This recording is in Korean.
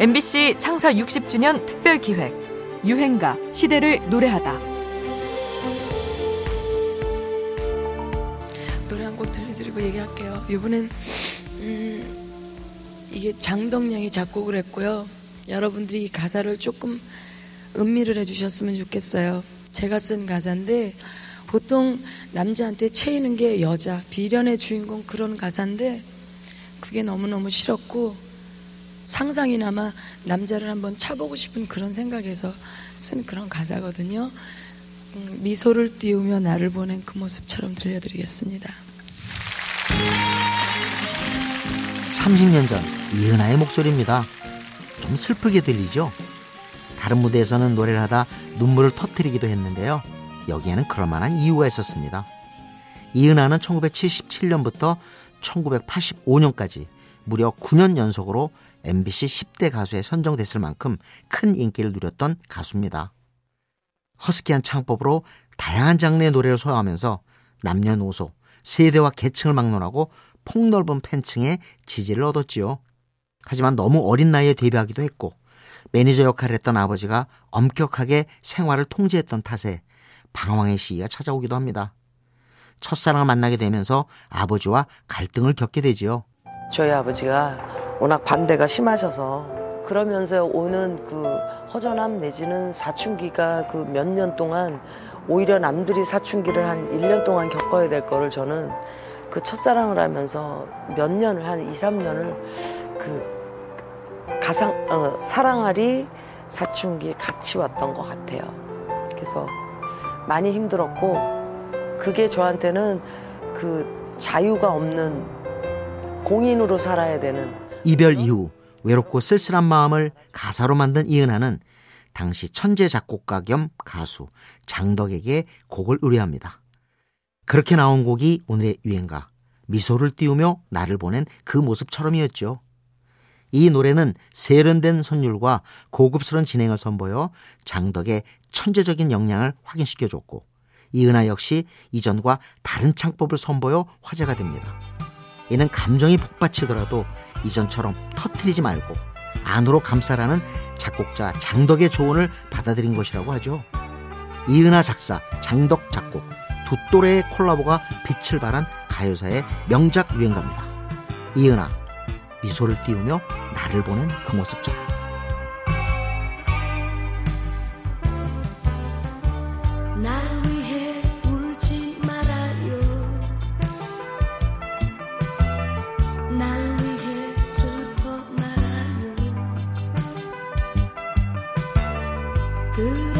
MBC 창사 60주년 특별 기획 유행가 시대를 노래하다. 노래 한 곡 들려드리고 얘기할게요. 이번엔 음, 이게 장덕량이 작곡을 했고요. 여러분들이 가사를 조금 음미를 해주셨으면 좋겠어요. 제가 쓴 가사인데 보통 남자한테 채이는 게 여자, 비련의 주인공 그런 가사인데 그게 너무너무 싫었고 상상이나마 남자를 한번 차보고 싶은 그런 생각에서 쓴 그런 가사거든요. 음, 미소를 띄우며 나를 보낸 그 모습처럼 들려드리겠습니다. 30년 전 이은하의 목소리입니다. 좀 슬프게 들리죠? 다른 무대에서는 노래를 하다 눈물을 터뜨리기도 했는데요. 여기에는 그럴 만한 이유가 있었습니다. 이은하는 1977년부터 1985년까지 무려 9년 연속으로 MBC 10대 가수에 선정됐을 만큼 큰 인기를 누렸던 가수입니다. 허스키한 창법으로 다양한 장르의 노래를 소화하면서 남녀노소, 세대와 계층을 막론하고 폭넓은 팬층의 지지를 얻었지요. 하지만 너무 어린 나이에 데뷔하기도 했고 매니저 역할을 했던 아버지가 엄격하게 생활을 통제했던 탓에 방황의 시기가 찾아오기도 합니다. 첫사랑을 만나게 되면서 아버지와 갈등을 겪게 되지요. 저희 아버지가 워낙 반대가 심하셔서 그러면서 오는 그 허전함 내지는 사춘기가 그 몇 년 동안 오히려 남들이 사춘기를 한 1년 동안 겪어야 될 거를 저는 그 첫사랑을 하면서 몇 년을 한 2, 3년을 그 가상 어, 사랑아리 사춘기에 같이 왔던 것 같아요. 그래서 많이 힘들었고 그게 저한테는 그 자유가 없는 공인으로 살아야 되는 이별 이후 외롭고 쓸쓸한 마음을 가사로 만든 이은하는 당시 천재 작곡가 겸 가수 장덕에게 곡을 의뢰합니다. 그렇게 나온 곡이 오늘의 유행가 미소를 띄우며 나를 보낸 그 모습처럼이었죠. 이 노래는 세련된 선율과 고급스러운 진행을 선보여 장덕의 천재적인 역량을 확인시켜줬고 이은하 역시 이전과 다른 창법을 선보여 화제가 됩니다. 이는 감정이 폭받치더라도 이전처럼 터트리지 말고 안으로 감싸라는 작곡자 장덕의 조언을 받아들인 것이라고 하죠. 이은하 작사, 장덕 작곡, 두 또래의 콜라보가 빛을 발한 가요사의 명작 유행가입니다. 이은하, 미소를 띄우며 나를 보낸 그 모습처럼. Guru